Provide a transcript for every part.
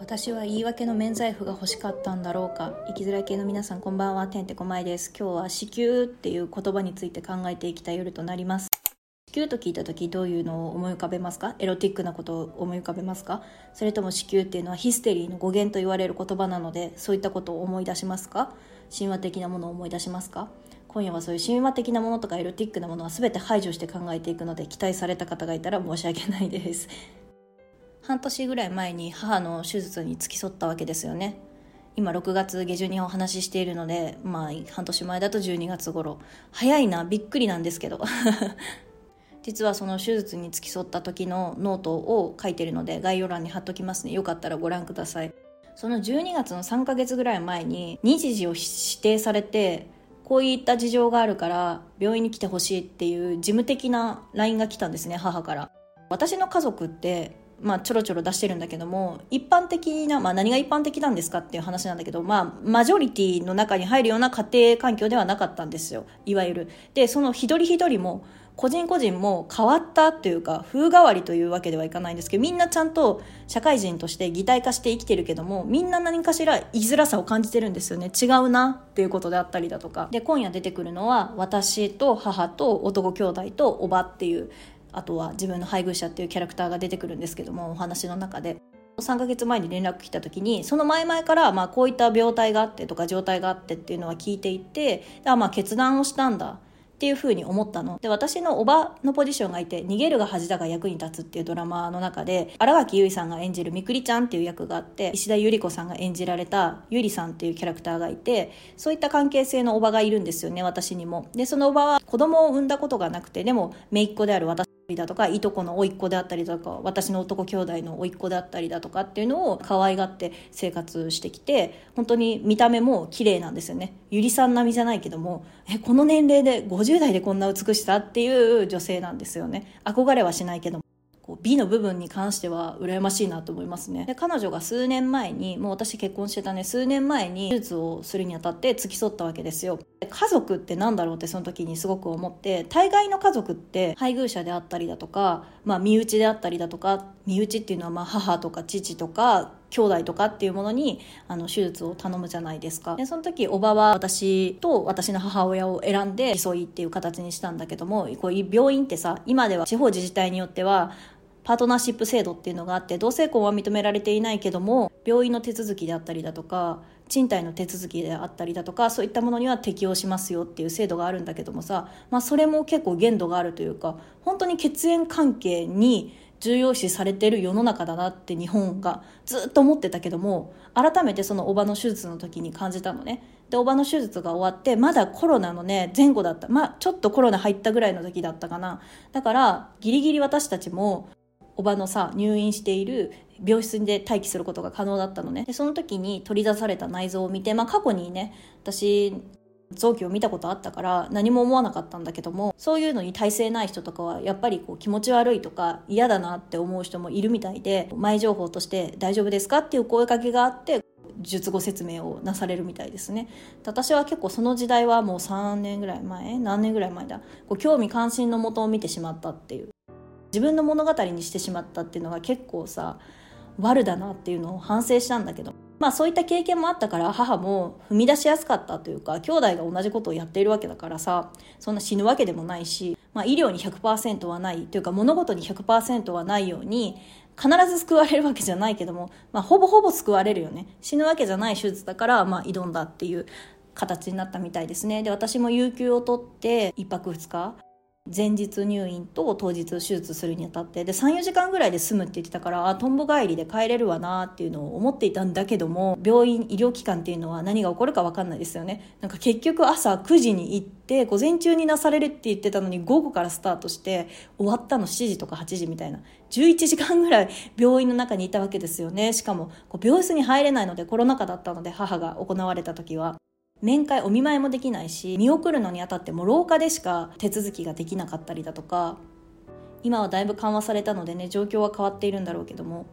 私は言い訳の免罪符が欲しかったんだろうか。生きづらい系の皆さんこんばんは。てんてこまいです。今日は子宮っていう言葉について考えていきたい夜となります。子宮と聞いた時どういうのを思い浮かべますか？エロティックなことを思い浮かべますか？それとも子宮っていうのはヒステリーの語源と言われる言葉なのでそういったことを思い出しますか？神話的なものを思い出しますか？今夜はそういう神話的なものとかエロティックなものは全て排除して考えていくので期待された方がいたら申し訳ないです。半年ぐらい前に母の手術に付き添ったわけですよね。今6月下旬にお話ししているのでまあ半年前だと12月頃。早いなびっくりなんですけど。実はその手術に付き添った時のノートを書いてるので概要欄に貼っときますね。よかったらご覧ください。その12月の3ヶ月ぐらい前に日時を指定されてこういった事情があるから病院に来てほしいっていう事務的な LINE が来たんですね母から。私の家族ってまあ、ちょろちょろ出してるんだけども一般的な、まあ、何が一般的なんですかっていう話なんだけど、まあ、マジョリティの中に入るような家庭環境ではなかったんですよ。いわゆる。でその一人一人も個人個人も変わったというか風変わりというわけではいかないんですけどみんなちゃんと社会人として擬態化して生きてるけどもみんな何かしら居づらさを感じてるんですよね。違うなっていうことであったりだとか。で今夜出てくるのは私と母と男兄弟とおばっていうあとは自分の配偶者っていうキャラクターが出てくるんですけどもお話の中で。3ヶ月前に連絡来た時にその前々からまあこういった病態があってとか状態があってっていうのは聞いていてあまあ決断をしたんだ。っていうふうに思ったの。で私のおばのポジションがいて「逃げるが恥だが役に立つ」っていうドラマの中で新垣結衣さんが演じるみくりちゃんっていう役があって石田ゆり子さんが演じられたゆりさんっていうキャラクターがいてそういった関係性のおばがいるんですよね私にも。でそのおばは子供を産んだことがなくてでも姪っ子である私だとかいとこの甥っ子であったりだとか私の男兄弟の甥っ子であったりだとかっていうのを可愛がって生活してきて本当に見た目も綺麗なんですよね。ゆりさん並みじゃないけどもえこの年齢で50代でこんな美しさっていう女性なんですよね。憧れはしないけども。こう美の部分に関しては羨ましいなと思いますね。で彼女が数年前にもう私結婚してたね数年前に手術をするにあたって付き添ったわけですよ。家族って何だろうってその時にすごく思って大概の家族って配偶者であったりだとか、まあ、身内であったりだとか身内っていうのはまあ母とか父とか兄弟とかっていうものにあの手術を頼むじゃないですか。でその時おばは私と私の母親を選んで競いっていう形にしたんだけどもこういう病院ってさ今では地方自治体によってはパートナーシップ制度っていうのがあって同性婚は認められていないけども病院の手続きであったりだとか賃貸の手続きであったりだとかそういったものには適用しますよっていう制度があるんだけどもさ、まあ、それも結構限度があるというか本当に血縁関係に重要視されてる世の中だなって日本がずっと思ってたけども改めてそのおばの手術の時に感じたのね。でおばの手術が終わってまだコロナのね前後だった。まあちょっとコロナ入ったぐらいの時だったかな。だからギリギリ私たちもおばのさ入院している病室で待機することが可能だったのねでその時に取り出された内臓を見て、まあ、過去にね私臓器を見たことあったから何も思わなかったんだけどもそういうのに耐性ない人とかはやっぱりこう気持ち悪いとか嫌だなって思う人もいるみたいで前情報として「大丈夫ですか?」っていう声かけがあって術後説明をなされるみたいですね私は結構その時代はもう3年ぐらい前何年ぐらい前だこう興味関心のもとを見てしまったっていう自分の物語にしてしまったっていうのが結構さ悪だなっていうのを反省したんだけど。まあそういった経験もあったから母も踏み出しやすかったというか兄弟が同じことをやっているわけだからさそんな死ぬわけでもないし、まあ、医療に100%はないというか物事に100%はないように必ず救われるわけじゃないけども、まあ、ほぼほぼ救われるよね。死ぬわけじゃない手術だから、まあ、挑んだっていう形になったみたいですね。で私も有給を取って1泊2日前日入院と当日手術するにあたってで34時間ぐらいで済むって言ってたからあトンボ帰りで帰れるわなっていうのを思っていたんだけども病院医療機関っていうのは何が起こるか分かんないですよね。なんか結局朝9時に行って午前中になされるって言ってたのに午後からスタートして終わったの7時とか8時みたいな。11時間ぐらい病院の中にいたわけですよね。しかもこう病室に入れないのでコロナ禍だったので母が行われた時は。面会お見舞いもできないし見送るのにあたっても廊下でしか手続きができなかったりだとか今はだいぶ緩和されたのでね状況は変わっているんだろうけども。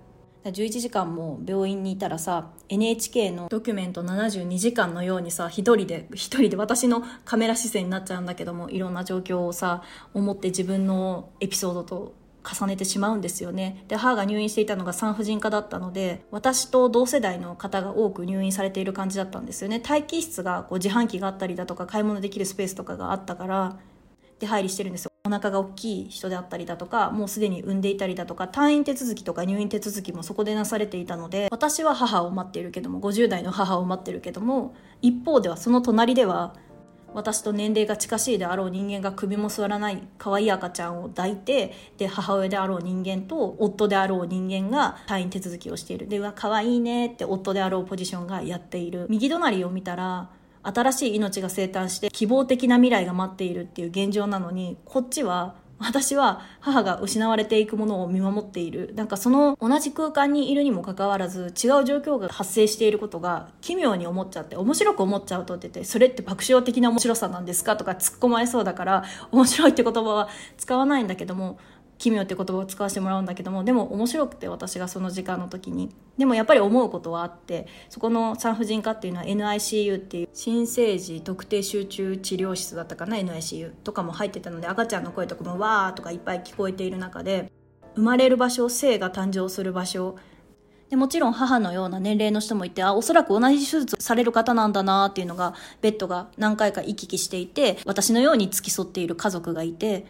11時間も病院にいたらさ NHK のドキュメント72時間のようにさ一人で一人で私のカメラ視線になっちゃうんだけどもいろんな状況をさ思って自分のエピソードと重ねてしまうんですよね。で母が入院していたのが産婦人科だったので私と同世代の方が多く入院されている感じだったんですよね。待機室がこう自販機があったりだとか買い物できるスペースとかがあったから出入りしてるんですよ。お腹が大きい人であったりだとかもうすでに産んでいたりだとか退院手続きとか入院手続きもそこでなされていたので私は母を待っているけども50代の母を待ってるけども一方ではその隣では私と年齢が近しいであろう人間が首も座らない可愛い赤ちゃんを抱いてで母親であろう人間と夫であろう人間が退院手続きをしている。でうわ可愛いねって夫であろうポジションがやっている。右隣を見たら新しい命が生誕して希望的な未来が待っているっていう現状なのにこっちは私は母が失われていくものを見守っている。なんかその同じ空間にいるにもかかわらず違う状況が発生していることが奇妙に思っちゃって面白く思っちゃうとっててそれって爆笑的な面白さなんですかとか突っ込まれそうだから面白いって言葉は使わないんだけども奇妙って言葉を使わせてもらうんだけどもでも面白くて私がその時間の時に。でもやっぱり思うことはあってそこの産婦人科っていうのは NICU っていう新生児特定集中治療室だったかな NICU とかも入ってたので赤ちゃんの声とかもわーとかいっぱい聞こえている中で生まれる場所性が誕生する場所。でもちろん母のような年齢の人もいて、あ、おそらく同じ手術される方なんだなっていうのが、ベッドが何回か行き来していて、私のように付き添っている家族がいて、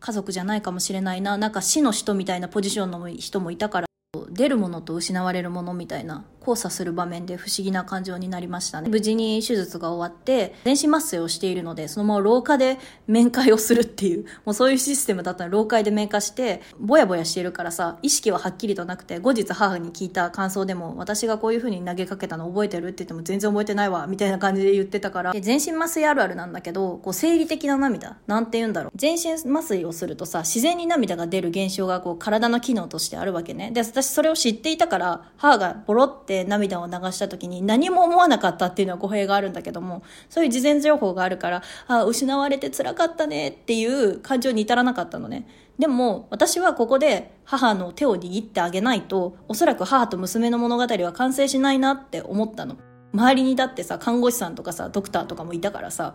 家族じゃないかもしれないな、なんか死の人みたいなポジションの人もいたから、出るものと失われるものみたいな。交差する場面で不思議な感情になりましたね。無事に手術が終わって、全身麻酔をしているので、そのまま廊下で面会をするっていう、もうそういうシステムだったら廊下で面会して、ぼやぼやしているからさ、意識ははっきりとなくて、後日母に聞いた感想でも、私がこういう風に投げかけたの覚えてるって言っても全然覚えてないわ、みたいな感じで言ってたから、で全身麻酔あるあるなんだけど、こう生理的な涙、なんて言うんだろう。全身麻酔をするとさ、自然に涙が出る現象がこう体の機能としてあるわけね。で、私それを知っていたから、母がボロって涙を流した時に何も思わなかったっていうのは語弊があるんだけども、そういう事前情報があるから、あ失われて辛かったねっていう感情に至らなかったのね。でも、私はここで母の手を握ってあげないと、おそらく母と娘の物語は完成しないなって思ったの。周りにだってさ、看護師さんとかさ、ドクターとかもいたからさ、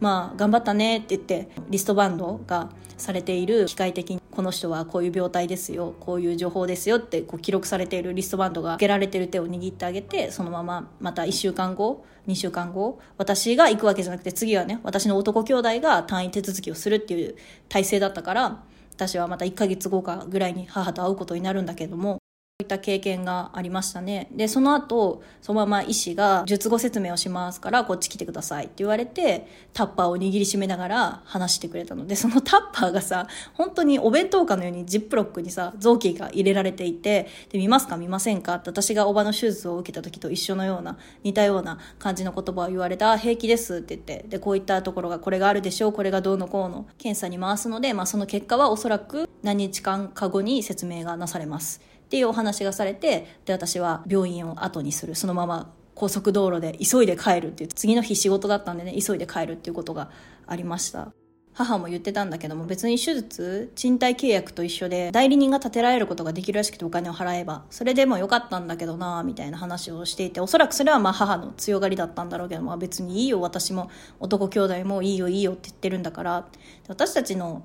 まあ、頑張ったねって言って、リストバンドがされている、機械的に、この人はこういう病態ですよ、こういう情報ですよってこう記録されているリストバンドが、受けられてる手を握ってあげて、そのまま、また1週間後、2週間後、私が行くわけじゃなくて、次はね、私の男兄弟が単位手続きをするっていう体制だったから、私はまた1ヶ月後かぐらいに母と会うことになるんだけども、いった経験がありましたね。で、その後、そのまま医師が術後説明をしますから、こっち来てくださいって言われて、タッパーを握りしめながら話してくれたので、そのタッパーがさ、本当にお弁当かのようにジップロックにさ、臓器が入れられていて、で、見ますか見ませんかって私がおばの手術を受けた時と一緒のような、似たような感じの言葉を言われた、平気ですって言って、で、こういったところがこれがあるでしょう、これがどうのこうの、検査に回すので、まあその結果はおそらく何日間か後に説明がなされます。っていうお話がされてで私は病院を後にする。そのまま高速道路で急いで帰るっていう次の日仕事だったんでね急いで帰るっていうことがありました。母も言ってたんだけども別に手術賃貸契約と一緒で代理人が立てられることができるらしくてお金を払えばそれでもよかったんだけどなみたいな話をしていておそらくそれはまあ母の強がりだったんだろうけど、まあ、別にいいよ私も男兄弟もいいよいいよって言ってるんだから私たちの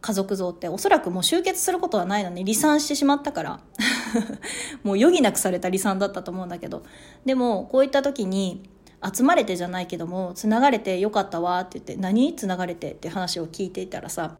家族像っておそらくもう集結することはないのに離散してしまったから もう余儀なくされた離散だったと思うんだけど。でもこういった時に集まれてじゃないけどもつながれてよかったわって言って何？つながれてって話を聞いていたらさ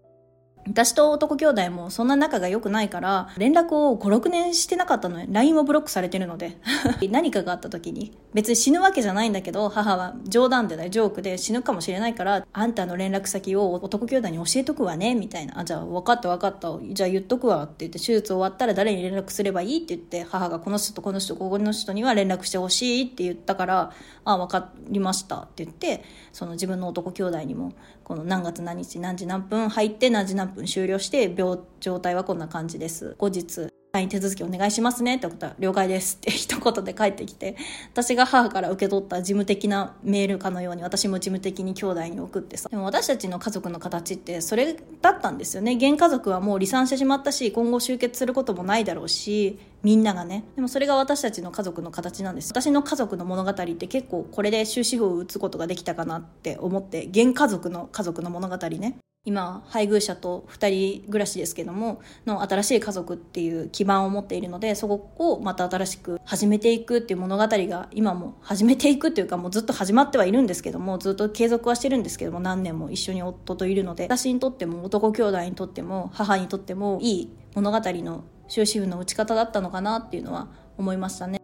私と男兄弟もそんな仲が良くないから、連絡を5、6年してなかったのよ。LINE もブロックされてるので。何かがあった時に、別に死ぬわけじゃないんだけど、母は冗談でない、ジョークで死ぬかもしれないから、あんたの連絡先を男兄弟に教えとくわね、みたいな。あ、じゃあ分かった分かった。じゃあ言っとくわって言って、手術終わったら誰に連絡すればいいって言って、母がこの人とこの人、ここの人には連絡してほしいって言ったから、あ、分かりましたって言って、その自分の男兄弟にも、この何月何日何時何分入って何時何分終了して病状態はこんな感じです。後日。退院手続きお願いしますねってことは了解ですって一言で帰ってきて私が母から受け取った事務的なメールかのように私も事務的に兄弟に送ってさ。でも私たちの家族の形ってそれだったんですよね。現家族はもう離散してしまったし今後集結することもないだろうしみんながね。でもそれが私たちの家族の形なんです。私の家族の物語って結構これで終止符を打つことができたかなって思って現家族の家族の物語ね。今配偶者と2人暮らしですけどもの新しい家族っていう基盤を持っているのでそこをまた新しく始めていくっていう物語が今も始めていくっていうかもうずっと始まってはいるんですけどもずっと継続はしてるんですけども何年も一緒に夫といるので私にとっても男兄弟にとっても母にとってもいい物語の終止符の打ち方だったのかなっていうのは思いましたね。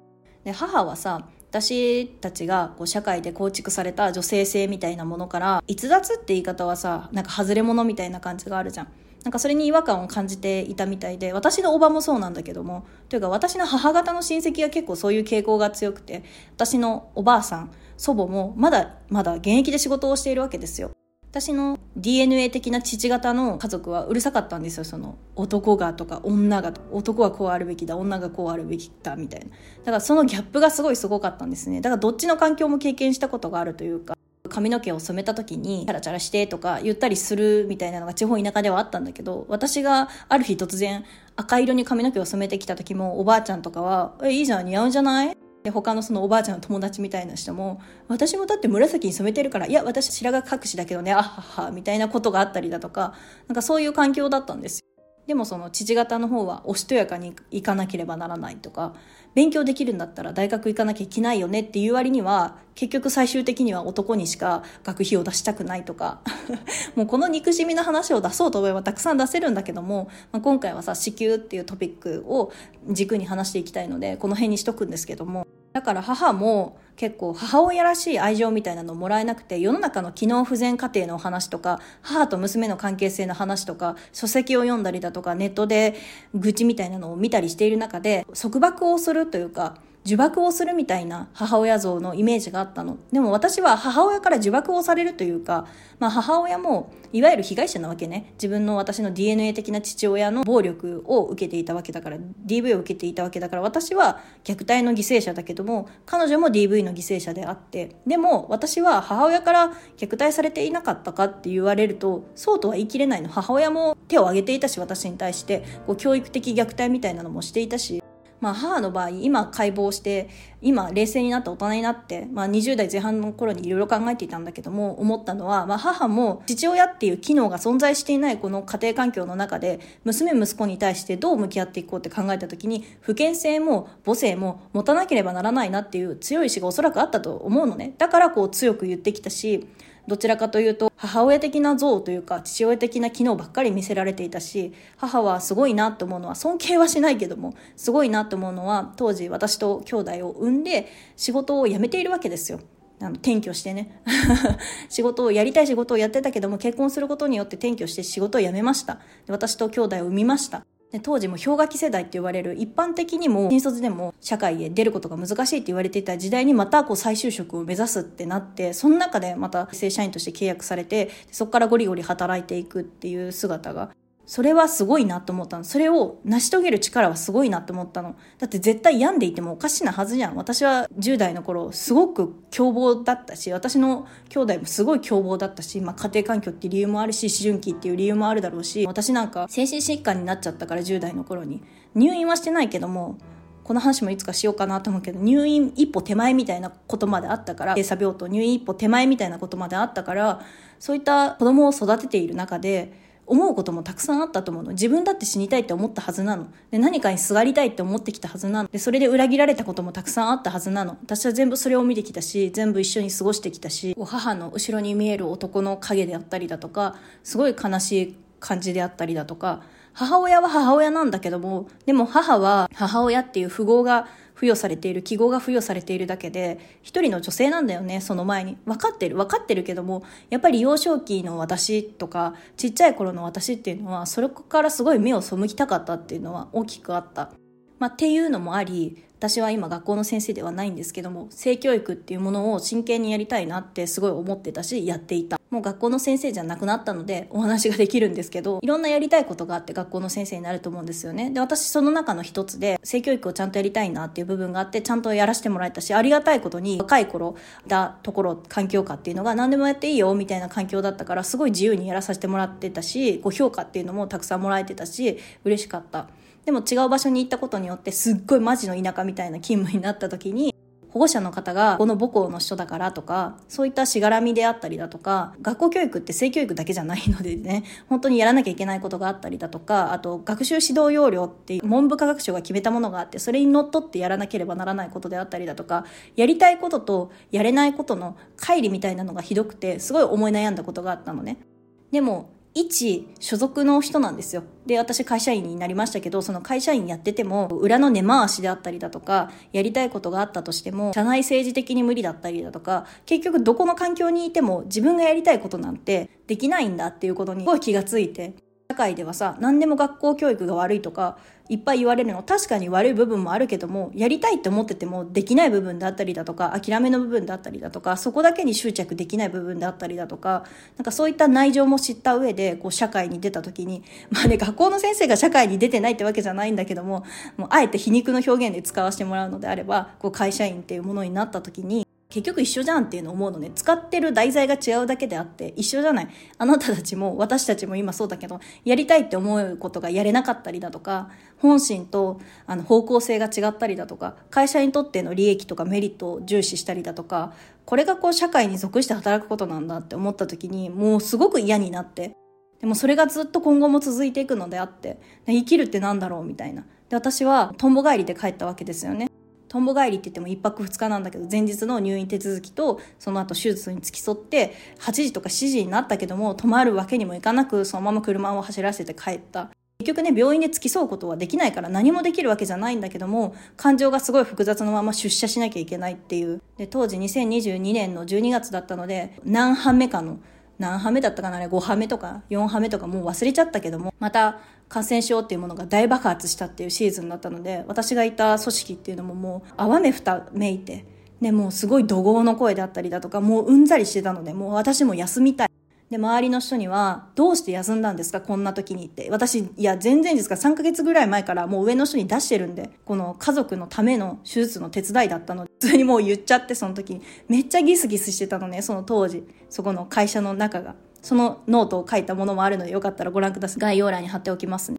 で母はさ私たちがこう社会で構築された女性性みたいなものから逸脱って言い方はさなんか外れ者みたいな感じがあるじゃん。なんかそれに違和感を感じていたみたいで私のおばもそうなんだけどもというか私の母方の親戚は結構そういう傾向が強くて私のおばあさん祖母もまだまだ現役で仕事をしているわけですよ。私の DNA 的な父方の家族はうるさかったんですよ。その男がとか女が男はこうあるべきだ。女がこうあるべきだみたいな。だからそのギャップがすごいすごかったんですね。だからどっちの環境も経験したことがあるというか髪の毛を染めた時にチャラチャラしてとか言ったりするみたいなのが地方田舎ではあったんだけど私がある日突然赤色に髪の毛を染めてきた時もおばあちゃんとかは「えいいじゃん似合うんじゃない?」で他のそのおばあちゃんの友達みたいな人も私もだって紫に染めてるからいや私白髪隠しだけどねあははみたいなことがあったりだとかなんかそういう環境だったんですでもその父方の方はおしとやかに行かなければならないとか勉強できるんだったら大学行かなきゃいけないよねっていう割には結局最終的には男にしか学費を出したくないとか もうこの憎しみの話を出そうと思えばたくさん出せるんだけども、まあ、今回はさ子宮っていうトピックを軸に話していきたいのでこの辺にしとくんですけども。だから母も結構母親らしい愛情みたいなのをもらえなくて世の中の機能不全家庭の話とか母と娘の関係性の話とか書籍を読んだりだとかネットで愚痴みたいなのを見たりしている中で束縛をするというか呪縛をするみたいな母親像のイメージがあったの。でも私は母親から呪縛をされるというか、まあ母親もいわゆる被害者なわけね。自分の私の DNA 的な父親の暴力を受けていたわけだから、DV を受けていたわけだから、私は虐待の犠牲者だけども、彼女も DV の犠牲者であって、でも私は母親から虐待されていなかったかって言われると、そうとは言い切れないの。母親も手を挙げていたし、私に対して、こう教育的虐待みたいなのもしていたし、まあ、母の場合今解剖して今冷静になって大人になって、まあ、20代前半の頃にいろいろ考えていたんだけども思ったのは、まあ、母も父親っていう機能が存在していないこの家庭環境の中で娘息子に対してどう向き合っていこうって考えた時に不健性も母性も持たなければならないなっていう強い意志がおそらくあったと思うのね。だからこう強く言ってきたしどちらかというと母親的な像というか父親的な機能ばっかり見せられていたし母はすごいなと思うのは尊敬はしないけどもすごいなと思うのは当時私と兄弟を産んで仕事を辞めているわけですよ。あの転居してね。仕事をやりたい仕事をやってたけども結婚することによって転居して仕事を辞めました。私と兄弟を産みました。で当時も氷河期世代って言われる一般的にも新卒でも社会へ出ることが難しいって言われていた時代にまたこう再就職を目指すってなってその中でまた正社員として契約されてそこからゴリゴリ働いていくっていう姿がそれはすごいなと思ったの。それを成し遂げる力はすごいなと思ったの。だって絶対病んでいてもおかしなはずじゃん。私は10代の頃、すごく凶暴だったし、私の兄弟もすごい凶暴だったし、まあ家庭環境っていう理由もあるし、思春期っていう理由もあるだろうし、私なんか精神疾患になっちゃったから10代の頃に。入院はしてないけども、この話もいつかしようかなと思うけど、入院一歩手前みたいなことまであったから、閉鎖病棟入院一歩手前みたいなことまであったから、そういった子供を育てている中で、思うこともたくさんあったと思うの。自分だって死にたいって思ったはずなの。で何かにすがりたいって思ってきたはずなの。でそれで裏切られたこともたくさんあったはずなの。私は全部それを見てきたし全部一緒に過ごしてきたし母の後ろに見える男の影であったりだとかすごい悲しい感じであったりだとか母親は母親なんだけどもでも母は母親っていう符号が付与されている記号が付与されているだけで一人の女性なんだよねその前に分かってる分かってるけどもやっぱり幼少期の私とかちっちゃい頃の私っていうのはそれからすごい目を背きたかったっていうのは大きくあった。まあ、っていうのもあり私は今学校の先生ではないんですけども性教育っていうものを真剣にやりたいなってすごい思ってたしやっていた。もう学校の先生じゃなくなったのでお話ができるんですけどいろんなやりたいことがあって学校の先生になると思うんですよね。で私その中の一つで性教育をちゃんとやりたいなっていう部分があってちゃんとやらせてもらえたしありがたいことに若い頃だところ環境下っていうのが何でもやっていいよみたいな環境だったからすごい自由にやらさせてもらってたしご評価っていうのもたくさんもらえてたし嬉しかった。でも違う場所に行ったことによってすっごいマジの田舎みたいな勤務になった時に保護者の方がこの母校の人だからとか、そういったしがらみであったりだとか、学校教育って性教育だけじゃないのでね、本当にやらなきゃいけないことがあったりだとか、あと学習指導要領っていう文部科学省が決めたものがあって、それにのっとってやらなければならないことであったりだとか、やりたいこととやれないことの乖離みたいなのがひどくて、すごい思い悩んだことがあったのね。でも、一所属の人なんですよ。で、私会社員になりましたけど、その会社員やってても、裏の根回しであったりだとか、やりたいことがあったとしても、社内政治的に無理だったりだとか、結局どこの環境にいても自分がやりたいことなんてできないんだっていうことにすごい気がついて、社会ではさ何でも学校教育が悪いとかいっぱい言われるの確かに悪い部分もあるけどもやりたいって思っててもできない部分であったりだとか諦めの部分であったりだとかそこだけに執着できない部分であったりだとかなんかそういった内情も知った上でこう社会に出た時にまあね学校の先生が社会に出てないってわけじゃないんだけどももうあえて皮肉の表現で使わせてもらうのであればこう会社員っていうものになった時に結局一緒じゃんっていうの思うのね。使ってる題材が違うだけであって一緒じゃない。あなたたちも私たちも今そうだけど、やりたいって思うことがやれなかったりだとか、本心とあの方向性が違ったりだとか、会社にとっての利益とかメリットを重視したりだとか、これがこう社会に属して働くことなんだって思った時に、もうすごく嫌になって。でもそれがずっと今後も続いていくのであって、生きるってなんだろうみたいな。で、私はトンボ帰りで帰ったわけですよね。トンボ帰りって言っても1泊2日なんだけど前日の入院手続きとその後手術に付き添って8時とか7時になったけども泊まるわけにもいかなくそのまま車を走らせて帰った。結局ね病院で付き添うことはできないから何もできるわけじゃないんだけども感情がすごい複雑のまま出社しなきゃいけないっていう。で当時2022年の12月だったので何半目かの何羽目だったかなあれ5羽目とか4羽目とかもう忘れちゃったけどもまた感染症っていうものが大爆発したっていうシーズンだったので私がいた組織っていうのももう泡目二めいてでもうすごい怒号の声であったりだとかもううんざりしてたのでもう私も休みたいで、周りの人には、どうして休んだんですかこんな時にって。私、いや、全然ですか ?3 ヶ月ぐらい前からもう上の人に出してるんで、この家族のための手術の手伝いだったので、普通にもう言っちゃって、その時に。めっちゃギスギスしてたのね、その当時。そこの会社の中が。そのノートを書いたものもあるので、よかったらご覧ください。概要欄に貼っておきますね。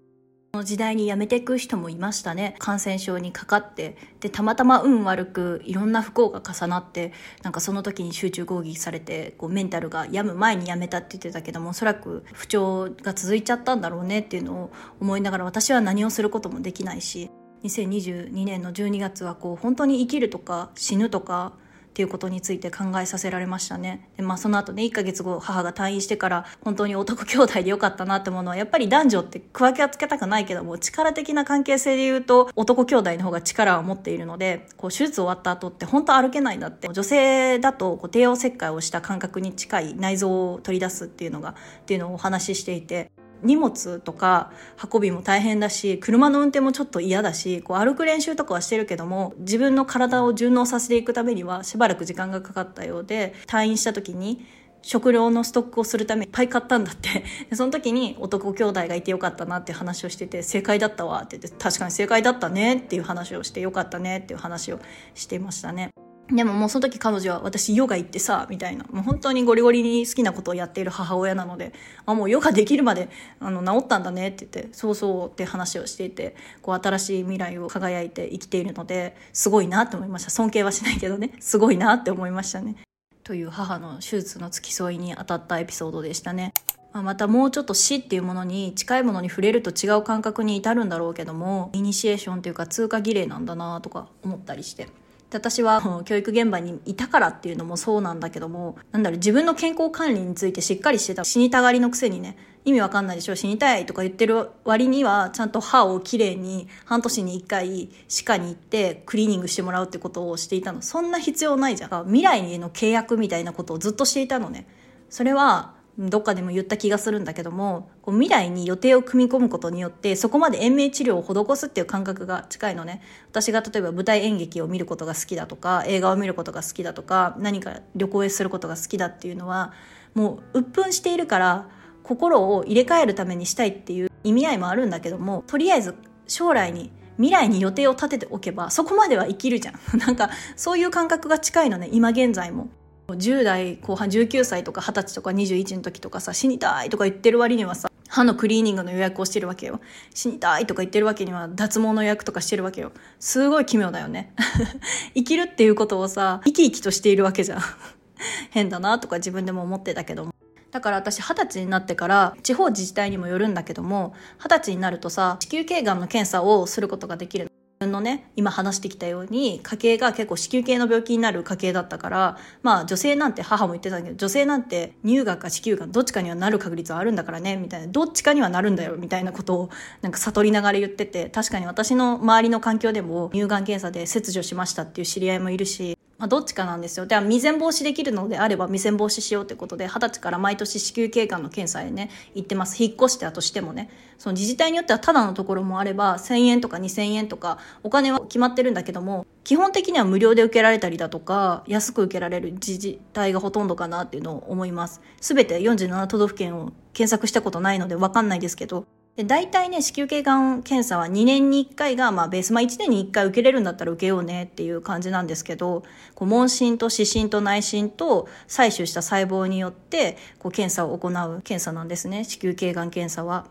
の時代に辞めていく人もいましたね感染症にかかってでたまたま運悪くいろんな不幸が重なってなんかその時に集中攻撃されてこうメンタルが病む前に辞めたって言ってたけどもおそらく不調が続いちゃったんだろうねっていうのを思いながら私は何をすることもできないし2022年の12月はこう本当に生きるとか死ぬとかっていうことについて考えさせられましたね。で、まあその後ね、1ヶ月後母が退院してから本当に男兄弟でよかったなってものは、やっぱり男女って区分けはつけたくないけども、力的な関係性で言うと男兄弟の方が力を持っているので、こう手術終わった後って本当歩けないんだって。女性だとこう帝王切開をした感覚に近い内臓を取り出すっていうのが、っていうのをお話ししていて、荷物とか運びも大変だし車の運転もちょっと嫌だしこう歩く練習とかはしてるけども自分の体を順応させていくためにはしばらく時間がかかったようで退院した時に食料のストックをするためいっぱい買ったんだって でその時に男兄弟がいてよかったなって話をしてて正解だったわって言って確かに正解だったねっていう話をしてよかったねっていう話をしていましたね。でももうその時彼女は私ヨガ行ってさ、みたいな。もう本当にゴリゴリに好きなことをやっている母親なので、あ、もうヨガできるまであの治ったんだねって言って、そうそうって話をしていて、こう新しい未来を輝いて生きているので、すごいなって思いました。尊敬はしないけどね、すごいなって思いましたね。という母の手術の付き添いに当たったエピソードでしたね。またもうちょっと死っていうものに近いものに触れると違う感覚に至るんだろうけども、イニシエーションというか通過儀礼なんだなとか思ったりして。私は教育現場にいたからっていうのもそうなんだけどもなんだろう自分の健康管理についてしっかりしてた死にたがりのくせにね意味わかんないでしょ？死にたいとか言ってる割にはちゃんと歯をきれいに半年に1回歯科に行ってクリーニングしてもらうってことをしていたの。そんな必要ないじゃん。未来への契約みたいなことをずっとしていたのね。それはどっかでも言った気がするんだけどもこう未来に予定を組み込むことによってそこまで延命治療を施すっていう感覚が近いのね。私が例えば舞台演劇を見ることが好きだとか映画を見ることが好きだとか何か旅行へすることが好きだっていうのはもう鬱憤しているから心を入れ替えるためにしたいっていう意味合いもあるんだけどもとりあえず将来に未来に予定を立てておけばそこまでは生きるじゃん。なんかそういう感覚が近いのね今現在も。10代後半19歳とか20歳とか21の時とかさ死にたいとか言ってる割にはさ歯のクリーニングの予約をしてるわけよ。死にたいとか言ってるわけには脱毛の予約とかしてるわけよ。すごい奇妙だよね。生きるっていうことをさ、生き生きとしているわけじゃん。変だなとか自分でも思ってたけども。だから私二十歳になってから地方自治体にもよるんだけども二十歳になるとさ子宮頸がんの検査をすることができる分のね、今話してきたように、家系が結構子宮系の病気になる家系だったから、まあ女性なんて母も言ってたんだけど、女性なんて乳がんか子宮がんどっちかにはなる確率はあるんだからね、みたいな、どっちかにはなるんだよ、みたいなことをなんか悟りながら言ってて、確かに私の周りの環境でも乳がん検査で切除しましたっていう知り合いもいるし、まあ、どっちかなんですよ。では、未然防止できるのであれば未然防止しようということで、二十歳から毎年子宮頸がんの検査へね、行ってます。引っ越してたとしてもね。その自治体によってはただのところもあれば、1000円とか2000円とか、お金は決まってるんだけども、基本的には無料で受けられたりだとか、安く受けられる自治体がほとんどかなっていうのを思います。すべて47都道府県を検索したことないのでわかんないですけど、で、大体ね、子宮頸がん検査は2年に1回が、まあベース、まあ1年に1回受けれるんだったら受けようねっていう感じなんですけど、こう、問診と指針と内診と採取した細胞によって、こう、検査を行う検査なんですね、子宮頸がん検査は。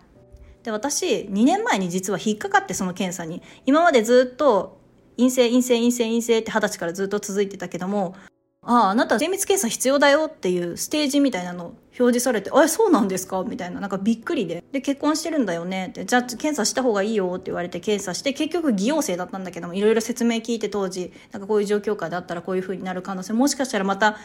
で、私、2年前に実は引っかかってその検査に、今までずっと陰性、陰性、陰性、陰性って二十歳からずっと続いてたけども、ああ、あなた精密検査必要だよっていうステージみたいなの表示されて、あ、そうなんですか？みたいな、なんかびっくりで。で、結婚してるんだよねって、じゃあ検査した方がいいよって言われて検査して、結局偽陽性だったんだけども、いろいろ説明聞いて当時、なんかこういう状況下であったらこういう風になる可能性、もしかしたらまた、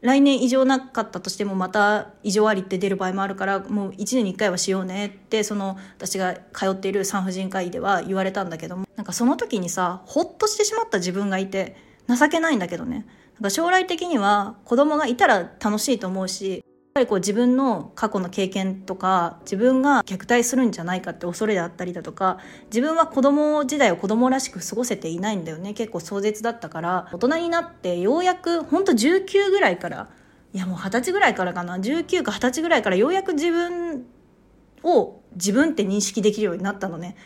来年異常なかったとしてもまた異常ありって出る場合もあるからもう1年に1回はしようねってその私が通っている産婦人科医では言われたんだけどもなんかその時にさほっとしてしまった自分がいて情けないんだけどね。将来的には子供がいたら楽しいと思うし、やっぱりこう自分の過去の経験とか、自分が虐待するんじゃないかって恐れであったりだとか、自分は子供時代を子供らしく過ごせていないんだよね。結構壮絶だったから、大人になってようやく、ほんと19ぐらいから、いやもう20歳ぐらいからかな、19か20歳ぐらいからようやく自分を自分って認識できるようになったのね。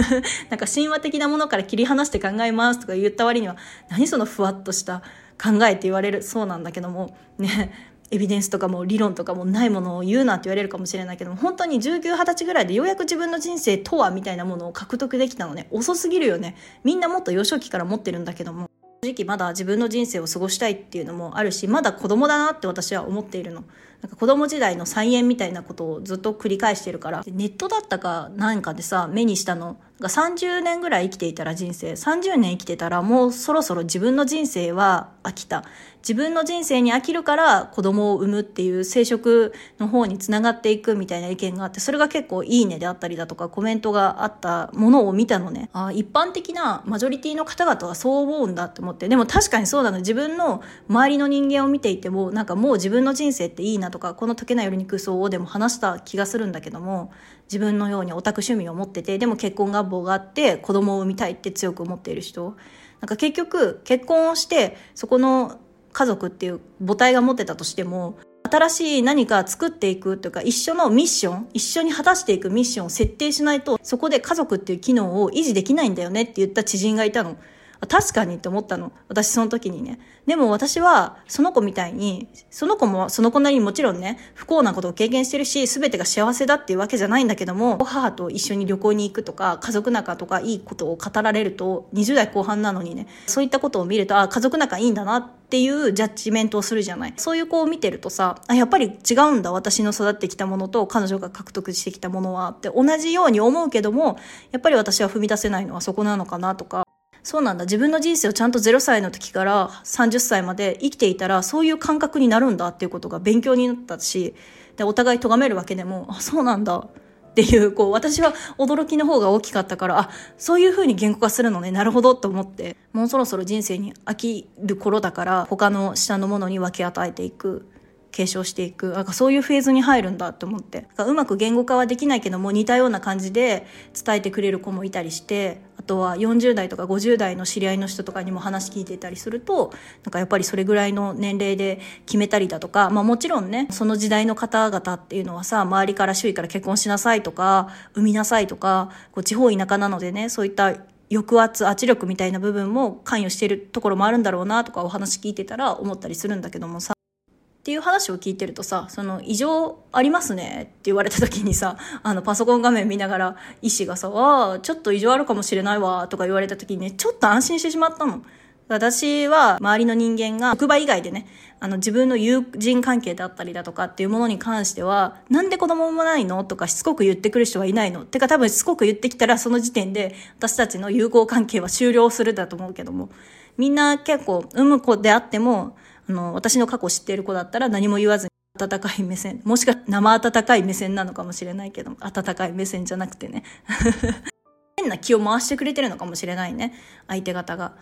なんか神話的なものから切り離して考えますとか言った割には、何そのふわっとした考えて言われるそうなんだけども、ね、エビデンスとかも理論とかもないものを言うなって言われるかもしれないけども、本当に19、20歳ぐらいでようやく自分の人生とはみたいなものを獲得できたのね。遅すぎるよね。みんなもっと幼少期から持ってるんだけども。正直まだ自分の人生を過ごしたいっていうのもあるし、まだ子供だなって私は思っているの。なんか子供時代の再演みたいなことをずっと繰り返してるから、ネットだったかなんかでさ、目にしたのが30年ぐらい生きていたら人生、30年生きてたらもうそろそろ自分の人生は飽きた。自分の人生に飽きるから子供を産むっていう生殖の方につながっていくみたいな意見があって、それが結構いいねであったりだとかコメントがあったものを見たのね。あ一般的なマジョリティの方々はそう思うんだって思って。でも確かにそうなの。自分の周りの人間を見ていても、なんかもう自分の人生っていいなとか、この解けないより肉層をでも話した気がするんだけども、自分のようにオタク趣味を持ってて、でも結婚願望があって子供を産みたいって強く思っている人。なんか結局、結婚をして、そこの家族っていう母体が持ってたとしても、新しい何か作っていくというか、一緒のミッション、一緒に果たしていくミッションを設定しないと、そこで家族っていう機能を維持できないんだよねって言った知人がいたの。確かにって思ったの。私その時にね。でも私は、その子みたいに、その子もその子なりにもちろんね、不幸なことを経験してるし、全てが幸せだっていうわけじゃないんだけども、母と一緒に旅行に行くとか、家族仲とかいいことを語られると、20代後半なのにね、そういったことを見ると、あ、家族仲いいんだなっていうジャッジメントをするじゃない。そういう子を見てるとさ、あ、やっぱり違うんだ、私の育ってきたものと彼女が獲得してきたものはって同じように思うけども、やっぱり私は踏み出せないのはそこなのかなとか、そうなんだ。自分の人生をちゃんと0歳の時から30歳まで生きていたら、そういう感覚になるんだっていうことが勉強になったし、で、お互い咎めるわけでも、あ、そうなんだ。っていう、こう、私は驚きの方が大きかったから、あ、そういう風に言語化するのね、なるほどと思って、もうそろそろ人生に飽きる頃だから、他の下のものに分け与えていく。継承していく。なんかそういうフェーズに入るんだって思って。うまく言語化はできないけども似たような感じで伝えてくれる子もいたりして、とは40代とか50代の知り合いの人とかにも話聞いていたりすると、なんかやっぱりそれぐらいの年齢で決めたりだとか、まあもちろんね、その時代の方々っていうのはさ、周りから周囲から結婚しなさいとか、産みなさいとか、こう地方田舎なのでね、そういった抑圧、圧力みたいな部分も関与してるところもあるんだろうなとかお話聞いてたら思ったりするんだけどもさ、っていう話を聞いてるとさ、その異常ありますねって言われた時にさ、あのパソコン画面見ながら医師がさ、わあ、ちょっと異常あるかもしれないわとか言われた時にね、ちょっと安心してしまったの。私は周りの人間が職場以外でね、あの自分の友人関係だったりだとかっていうものに関しては、なんで子供もないの？とかしつこく言ってくる人はいないの？てか多分しつこく言ってきたらその時点で私たちの友好関係は終了するだと思うけども、みんな結構産む子であっても、あの、私の過去を知っている子だったら何も言わずに温かい目線。もしか生温かい目線なのかもしれないけど、温かい目線じゃなくてね。変な気を回してくれてるのかもしれないね。相手方が。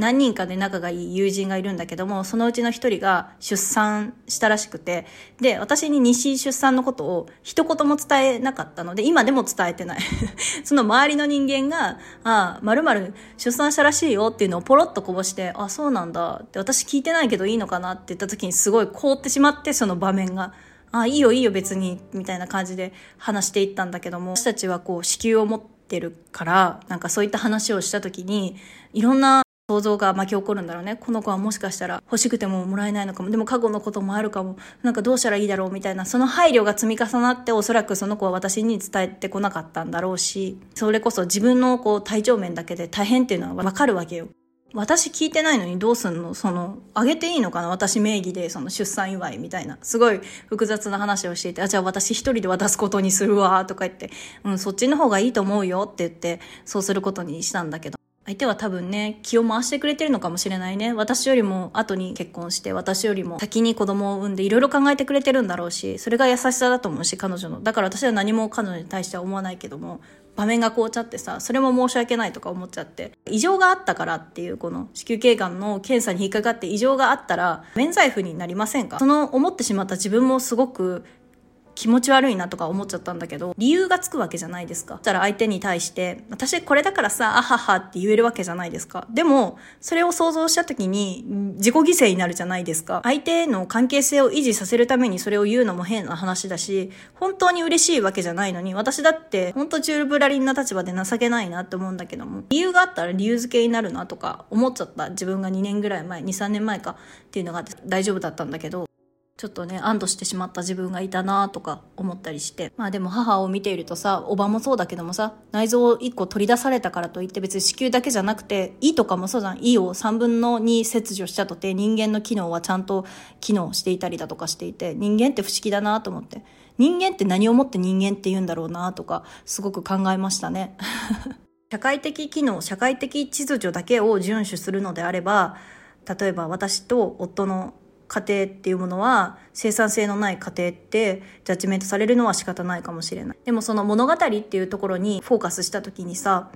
何人かで仲がいい友人がいるんだけども、そのうちの一人が出産したらしくて、で、私に西出産のことを一言も伝えなかったので、今でも伝えてない。その周りの人間が、ああ、〇〇出産したらしいよっていうのをポロッとこぼして、あ、そうなんだって私聞いてないけどいいのかなって言った時にすごい凍ってしまって、その場面が。あ、いいよいいよ別に、みたいな感じで話していったんだけども、私たちはこう子宮を持ってるから、なんかそういった話をした時に、いろんな想像が巻き起こるんだろうね。この子はもしかしたら欲しくてももらえないのかも。でも過去のこともあるかも。なんかどうしたらいいだろうみたいな、その配慮が積み重なっておそらくその子は私に伝えてこなかったんだろうし、それこそ自分のこう体調面だけで大変っていうのはわかるわけよ。私聞いてないのにどうすんの？その、あげていいのかな？私名義でその出産祝いみたいな。すごい複雑な話をしていて、あ、じゃあ私一人で渡すことにするわ、とか言って、うん、そっちの方がいいと思うよって言って、そうすることにしたんだけど。相手は多分ね、気を回してくれてるのかもしれないね。私よりも後に結婚して、私よりも先に子供を産んでいろいろ考えてくれてるんだろうし、それが優しさだと思うし、彼女の。だから私は何も彼女に対しては思わないけども、場面が凍っちゃってさ、それも申し訳ないとか思っちゃって、異常があったからっていうこの子宮頸がんの検査に引っかかって異常があったら、免罪符になりませんか？その思ってしまった自分もすごく気持ち悪いなとか思っちゃったんだけど、理由がつくわけじゃないですか。そしたら相手に対して、私これだからさ、あははって言えるわけじゃないですか。でも、それを想像した時に自己犠牲になるじゃないですか。相手の関係性を維持させるためにそれを言うのも変な話だし、本当に嬉しいわけじゃないのに、私だって本当中ブラリンな立場で情けないなって思うんだけども、理由があったら理由付けになるなとか思っちゃった自分が2年ぐらい前、2、3年前かっていうのが大丈夫だったんだけど、ちょっとね、安堵してしまった自分がいたなとか思ったりして。まあでも母を見ているとさ、おばもそうだけどもさ、内臓を1個取り出されたからといって別に子宮だけじゃなくて、胃とかもそうじゃん。胃を3分の2切除したとて人間の機能はちゃんと機能していたりだとかしていて、人間って不思議だなと思って。人間って何をもって人間って言うんだろうなとか、すごく考えましたね。社会的機能、社会的秩序だけを遵守するのであれば、例えば私と夫の家庭っていうものは生産性のない家庭ってジャッジメントされるのは仕方ないかもしれない。でもその物語っていうところにフォーカスした時にさ、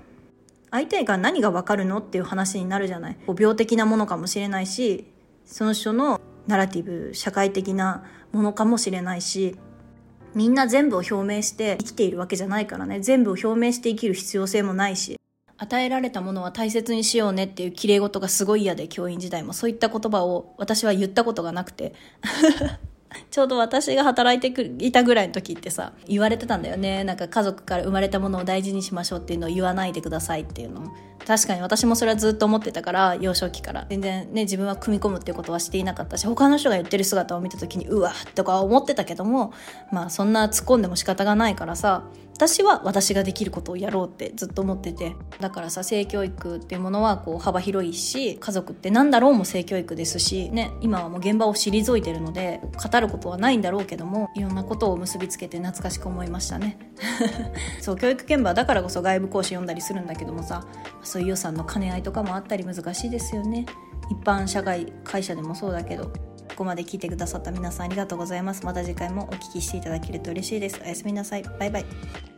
相手が何がわかるのっていう話になるじゃない。病的なものかもしれないし、その人のナラティブ、社会的なものかもしれないし、みんな全部を表明して生きているわけじゃないからね。全部を表明して生きる必要性もないし。与えられたものは大切にしようねっていう綺麗事がすごい嫌で教員時代もそういった言葉を私は言ったことがなくて。ちょうど私が働いていたぐらいの時ってさ言われてたんだよね。なんか家族から生まれたものを大事にしましょうっていうのを言わないでくださいっていうの確かに私もそれはずっと思ってたから幼少期から。全然ね自分は組み込むっていうことはしていなかったし他の人が言ってる姿を見た時にうわっとか思ってたけどもまあそんな突っ込んでも仕方がないからさ私は私ができることをやろうってずっと思ってて。だからさ性教育っていうものはこう幅広いし家族って何だろうも性教育ですしね今はもう現場を退いてるので語ることはないんだろうけどもいろんなことを結びつけて懐かしく思いましたね。そう教育現場だからこそ外部講師読んだりするんだけどもさそういう予算の兼ね合いとかもあったり難しいですよね。一般社会会社でもそうだけど。ここまで聞いてくださった皆さんありがとうございます。また次回もお聞きしていただけると嬉しいです。おやすみなさい。バイバイ。